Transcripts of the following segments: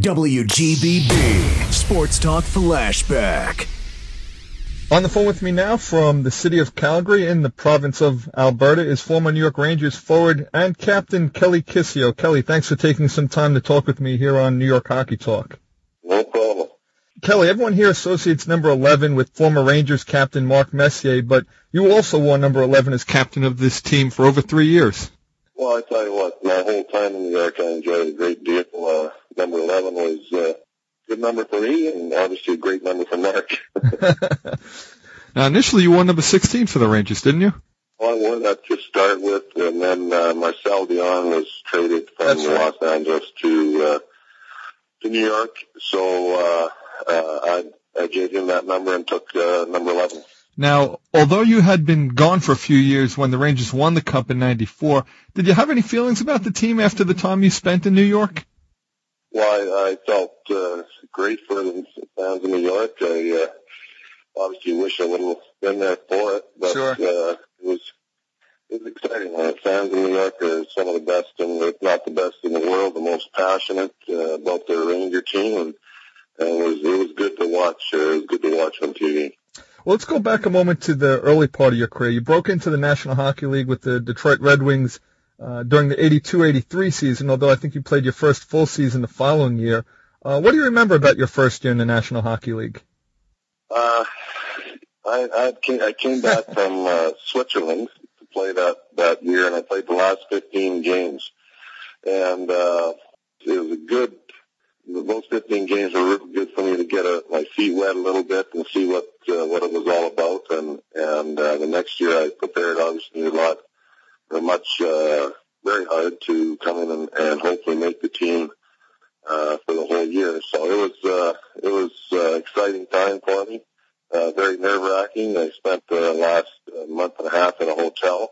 WGBB Sports Talk Flashback. On the phone with me now from the city of Calgary in the province of Alberta is former New York Rangers forward and captain Kelly Kisio. Kelly, thanks for taking some time to talk with me here on New York Hockey Talk. No problem. Kelly, everyone here associates number 11 with former Rangers captain Mark Messier, but you also wore number 11 as captain of this team for over three years. Well, I tell you what, my whole time in New York, I enjoyed a great deal. Uh, number 11 was uh, a good number for me and obviously a great number for Mark. now, initially you wore number 16 for the Rangers, didn't you? Well, I wore that to start with, and then uh, Marcel Dionne was traded from That's right. Los Angeles to uh, to New York, so uh, uh, I, I gave him that number and took uh, number 11. Now, although you had been gone for a few years when the Rangers won the Cup in 94, did you have any feelings about the team after the time you spent in New York? Well, I, I felt uh, great for the fans in New York. I uh, obviously wish I would have been there for it, but Sure. uh, it was it was exciting. Uh, fans in New York are some of the best, and if not the best in the world, the most passionate uh, about their Ranger team, and, and it was it was good to watch. Uh, it was good to watch on TV. Well, let's go back a moment to the early part of your career. You broke into the National Hockey League with the Detroit Red Wings uh, during the 82-83 season, although I think you played your first full season the following year. Uh, what do you remember about your first year in the National Hockey League? Uh, I, I came, I came back from uh, Switzerland to play that that year, and I played the last 15 games, and uh, it was a good. Those 15 games were really good for me to get a, my feet wet a little bit and see what uh, what it was all about. And and uh, the next year I prepared obviously a lot, much uh, very hard to come in and, and hopefully make the team uh, for the whole year. So it was uh, it was uh, exciting time for me uh, very nerve wracking. I spent the last uh, month and a half in a hotel,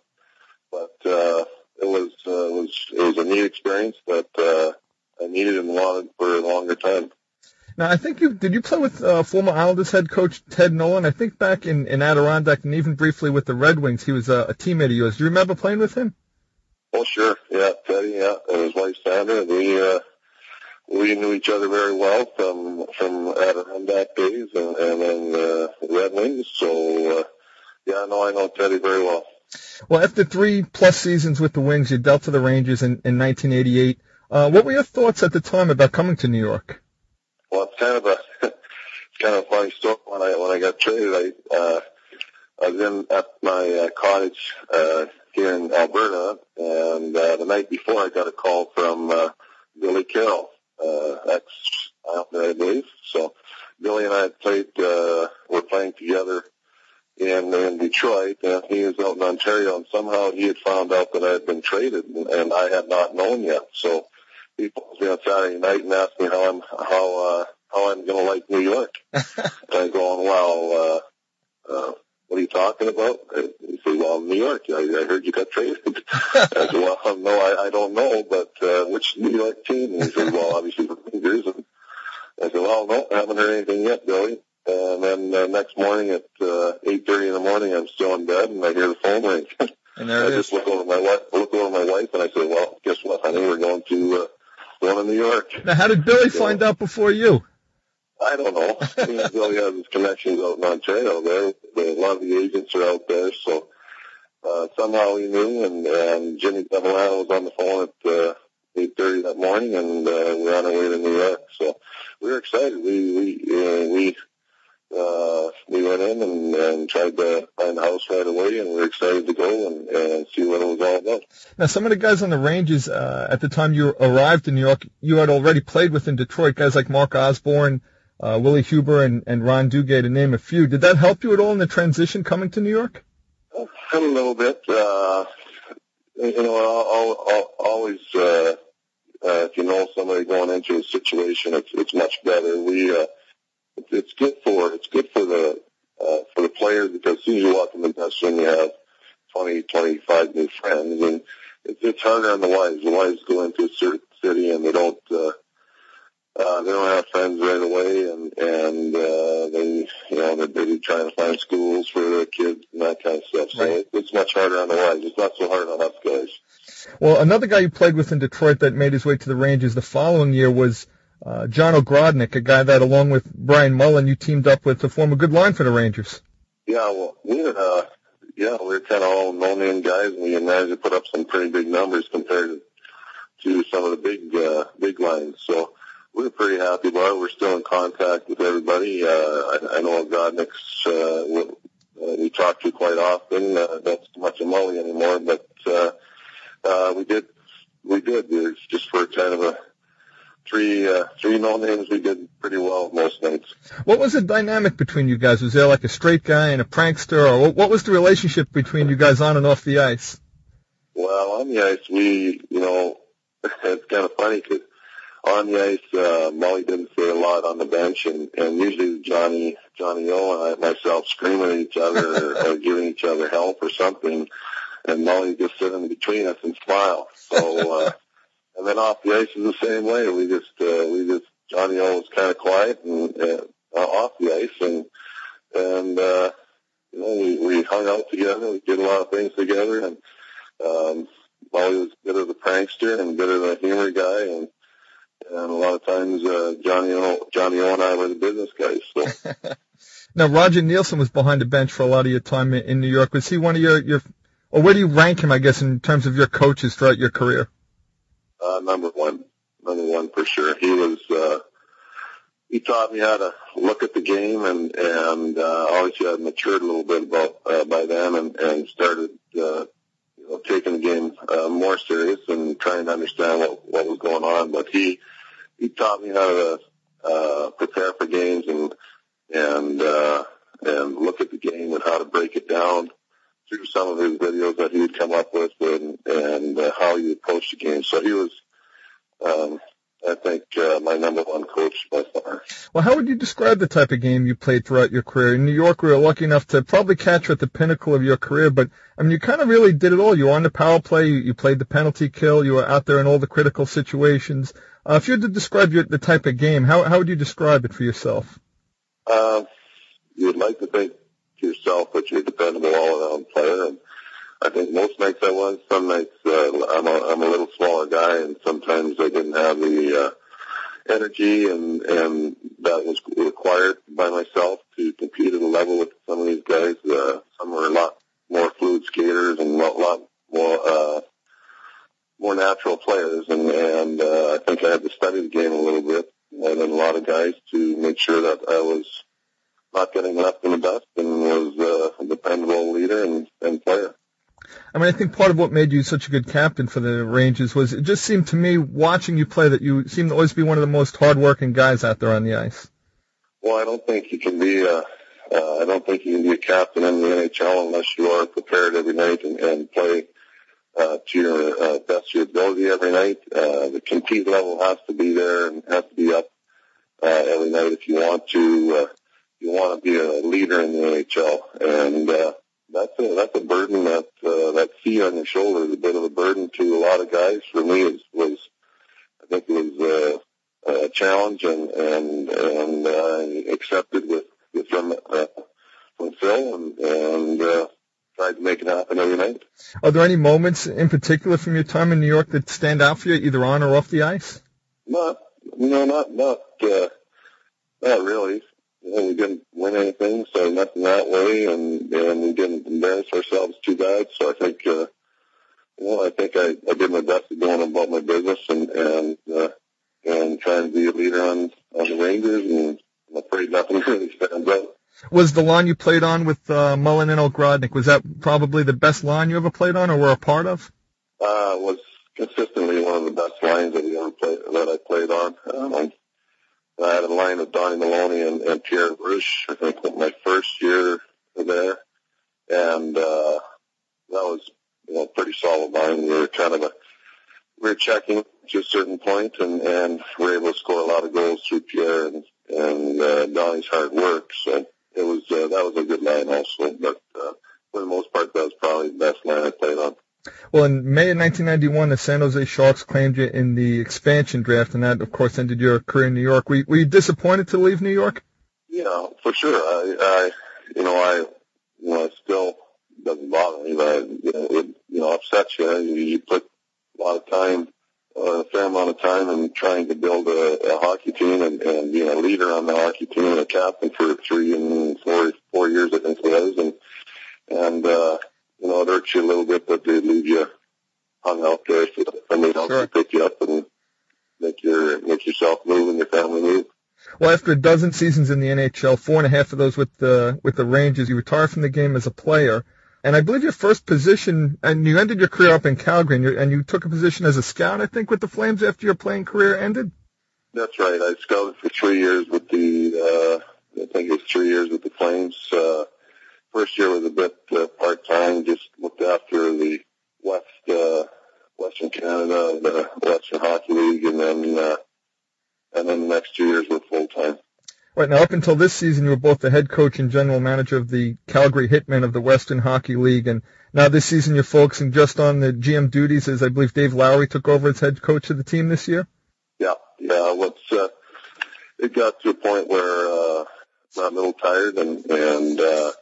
but uh, it was uh, it was it was a neat experience that uh, I needed and wanted for a longer time. Now, I think you did you play with uh, former Islanders head coach Ted Nolan? I think back in, in Adirondack and even briefly with the Red Wings, he was a, a teammate of yours. Do you remember playing with him? Oh sure, yeah, Teddy, yeah, and his wife Sandra. We uh, we knew each other very well from from Adirondack days and, and then uh, Red Wings. So uh, yeah, no, I know Teddy very well. Well, after three plus seasons with the Wings, you dealt to the Rangers in, in 1988. Uh, what were your thoughts at the time about coming to New York? Well, it's kind of a kind of a funny story. When I when I got traded, I uh, I was in at my uh, cottage uh, here in Alberta, and uh, the night before, I got a call from uh, Billy Carroll, uh, ex Islander, I believe. So Billy and I had played, uh, were playing together in in Detroit, and he was out in Ontario, and somehow he had found out that I had been traded, and, and I had not known yet. So he calls me on Saturday night and asks me how I'm how uh, how I'm going to like New York. and I'm going, well, uh, uh, what are you talking about? And he said, well, New York. I, I heard you got traded. I said, well, no, I, I don't know, but uh, which New York team? And he said, well, obviously the Rangers. And I said, well, no, I haven't heard anything yet, Billy. And then uh, next morning at uh, 8.30 in the morning, I'm still in bed and I hear the phone ring. And there I it is. just look over my wife, look over my wife, and I said, "Well, guess what, honey? We're going to uh, New York." Now, how did Billy find out before you? I don't know. Billy has his connections out in Ontario. There, a lot of the agents are out there, so uh, somehow he knew. And, and Jimmy Devellano was on the phone at uh, eight thirty that morning, and uh, we're on our way to New York. So we were excited. We we uh, we uh, we went in and, and tried to find a house right away, and we were excited to go and, and see what it was all about. Now, some of the guys on the Rangers uh, at the time you arrived in New York, you had already played with in Detroit. Guys like Mark Osborne, uh, Willie Huber, and, and Ron Duguay, to name a few. Did that help you at all in the transition coming to New York? A little bit. Uh, you know, I'll, I'll, I'll always, uh, uh, if you know somebody going into a situation, it's, it's much better. We, uh, it's, it's good for, it's good for the, uh, for the players because as soon as you walk in the dressing room, you have 20, 25 new friends and it's, it's harder on the wives. The wives go into a certain city and they don't, uh, uh, they don't have friends right away, and and uh, they, you know, they're busy trying to find schools for their kids and that kind of stuff. So Right. it, it's much harder on the wives. It's not so hard on us guys. Well, another guy you played with in Detroit that made his way to the Rangers the following year was uh, John Ogrodnick, a guy that along with Brian Mullen, you teamed up with to form a good line for the Rangers. Yeah, well, we were, uh, yeah, we were kind of all no-name guys, and we managed to put up some pretty big numbers compared to some of the big, uh, big lines. So we were pretty happy about it. We're still in contact with everybody. Uh, I, I know Ogrodnick's, uh, uh, we talk to quite often. Uh, not so much a Mully anymore, but, uh, uh, we did, we did. It's just for kind of a, three uh, three no names we did pretty well most nights. What was the dynamic between you guys? Was there like a straight guy and a prankster, or what was the relationship between you guys on and off the ice? Well, on the ice, we you know it's kind of funny because on the ice, uh, Mully didn't say a lot on the bench, and and usually Johnny Johnny O and I myself screaming at each other or, or giving each other help or something, and Molly just sit in between us and smile. So. uh and then off the ice is the same way. We just, uh, we just, Johnny O was kind of quiet and, uh, off the ice and, and, uh, you know, we, we hung out together. We did a lot of things together and, um, Molly was good as a prankster and good as a humor guy and, and a lot of times, uh, Johnny O, Johnny O and I were the business guys. So. now, Roger Neilson was behind the bench for a lot of your time in New York. Was he one of your, your, or where do you rank him, I guess, in terms of your coaches throughout your career? Uh, number one, number one for sure. He was, uh, he taught me how to look at the game and, and, uh, obviously I matured a little bit about, uh, by then and, and started, uh, you know, taking the game, uh, more serious and trying to understand what, what was going on. But he, he taught me how to, uh, prepare for games and, and, uh, and look at the game and how to break it down through some of his videos that he would come up with and, and uh, how he approached the game. So he was, um, I think, uh, my number one coach by far. Well, how would you describe the type of game you played throughout your career? In New York, we were lucky enough to probably catch you at the pinnacle of your career, but I mean, you kind of really did it all. You were on the power play, you, you played the penalty kill, you were out there in all the critical situations. Uh, if you had to describe your, the type of game, how, how would you describe it for yourself? Uh, you'd like to think yourself that you're a dependable all-around player. And I think most nights I was. Some nights uh, I'm a I'm a little smaller guy, and sometimes I didn't have the uh, energy and and that was required by myself to compete at a level with some of these guys. Uh, some were a lot more fluid skaters and a lot, lot more uh, more natural players, and and uh, I think I had to study the game a little bit more than a lot of guys to make sure that I was not getting left in the dust and was uh, a dependable leader and, and player. I mean, I think part of what made you such a good captain for the Rangers was it just seemed to me watching you play that you seemed to always be one of the most hardworking guys out there on the ice. Well, I don't think you can be a, uh, I don't think you can be a captain in the NHL unless you are prepared every night and, and play uh, to your uh, best of your ability every night. Uh, the compete level has to be there and has to be up uh, every night if you want to uh, you want to be a leader in the NHL, and uh, that's a that's a burden that uh, that fee on your shoulder is a bit of a burden to a lot of guys. For me, it was I think it was uh, a challenge and and and uh, accepted with with from uh, from Phil and and. Uh, tried to make it happen every night. Are there any moments in particular from your time in New York that stand out for you, either on or off the ice? Not, no, not, not, uh, not really you know, we didn't win anything, so nothing that way, and and we didn't embarrass ourselves too bad. So I think, uh, you know, I think I, I did my best at going about my business and and uh, and trying to be a leader on on the Rangers, and I'm afraid nothing really stands out. Was the line you played on with uh, Mullen and Ogrodnick was that probably the best line you ever played on or were a part of? Uh, was consistently one of the best lines that we ever played that I played on. Um, I had a line with Donnie Maloney and, and Pierre Larouche, I think, my first year there. And, uh, that was, you know, pretty solid line. We were kind of a, we were checking to a certain point and, and we were able to score a lot of goals through Pierre and, and, uh, Donnie's hard work. So it was, uh, that was a good line also. But, uh, for the most part, that was probably the best line I played on. Well, in May of 1991, the San Jose Sharks claimed you in the expansion draft, and that, of course, ended your career in New York. Were you, were you disappointed to leave New York? Yeah, for sure. I, I you know, I, you know, it still doesn't bother me, but you know, it, you know, upsets you. You, you put a lot of time a fair amount of time in trying to build a, a hockey team and, and being a leader on the hockey team and a captain for three and four four years I think it and and uh, you know it hurts you a little bit that they leave you hung out there for somebody else Sure. to pick you up and make your make yourself move and your family move. Well, after a dozen seasons in the NHL, four and a half of those with the with the Rangers, you retired from the game as a player. And I believe your first position, and you ended your career up in Calgary, and you, and you took a position as a scout, I think, with the Flames after your playing career ended. That's right. I scouted for three years with the, uh, I think it was three years with the Flames. Uh, first year was a bit uh, part time, just looked after the West, uh, Western Canada, the Western Hockey League, and then, uh, and then the next two years were full time. Right now, up until this season, you were both the head coach and general manager of the Calgary Hitmen of the Western Hockey League, and now this season you're focusing just on the GM duties, as I believe Dave Lowry took over as head coach of the team this year. Yeah, yeah. What's uh, it got to a point where uh, I'm a little tired, and and uh,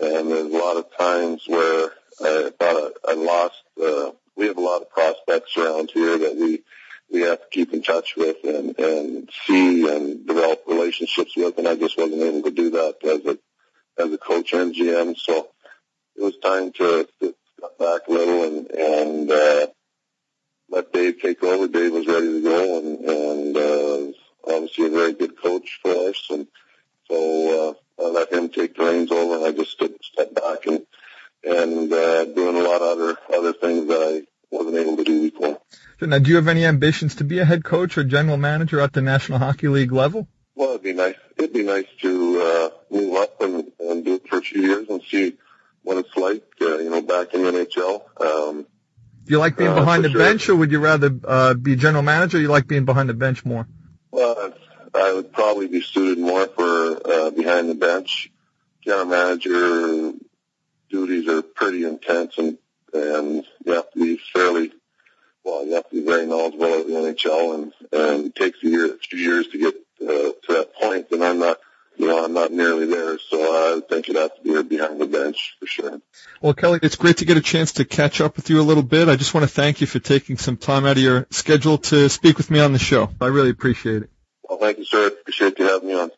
and there's a lot of times where I thought I, I lost. Uh, we have a lot of prospects around here that we we have to keep in touch with and and see and develop relationships with, and I just wasn't able to do that as a as a coach and GM. So it was time to, to step back a little and and uh, let Dave take over. Dave was ready to go and, and uh, obviously a very good coach for us. And so uh, I let him take the reins over and I just stood, stepped back and, and uh, doing a lot of other, other things that I wasn't able to do before. So now, do you have any ambitions to be a head coach or general manager at the National Hockey League level? Well, it'd be nice. It'd be nice to uh, move up and, and do it for a few years and see what it's like, uh, you know, back in the NHL. Um, Do you like being Uh, behind for the sure. bench, or would you rather uh, be general manager? Or you like being behind the bench more? Well, I would probably be suited more for uh, behind the bench. General manager duties are pretty intense, and and you have to be fairly well. You have to be very knowledgeable of the NHL, and and it takes a year, two years to get uh, to that point. And I'm not, you know, I'm not nearly there. So I think it has to be behind the bench for sure. Well, Kelly, it's great to get a chance to catch up with you a little bit. I just want to thank you for taking some time out of your schedule to speak with me on the show. I really appreciate it. Well, thank you, sir. Appreciate you having me on.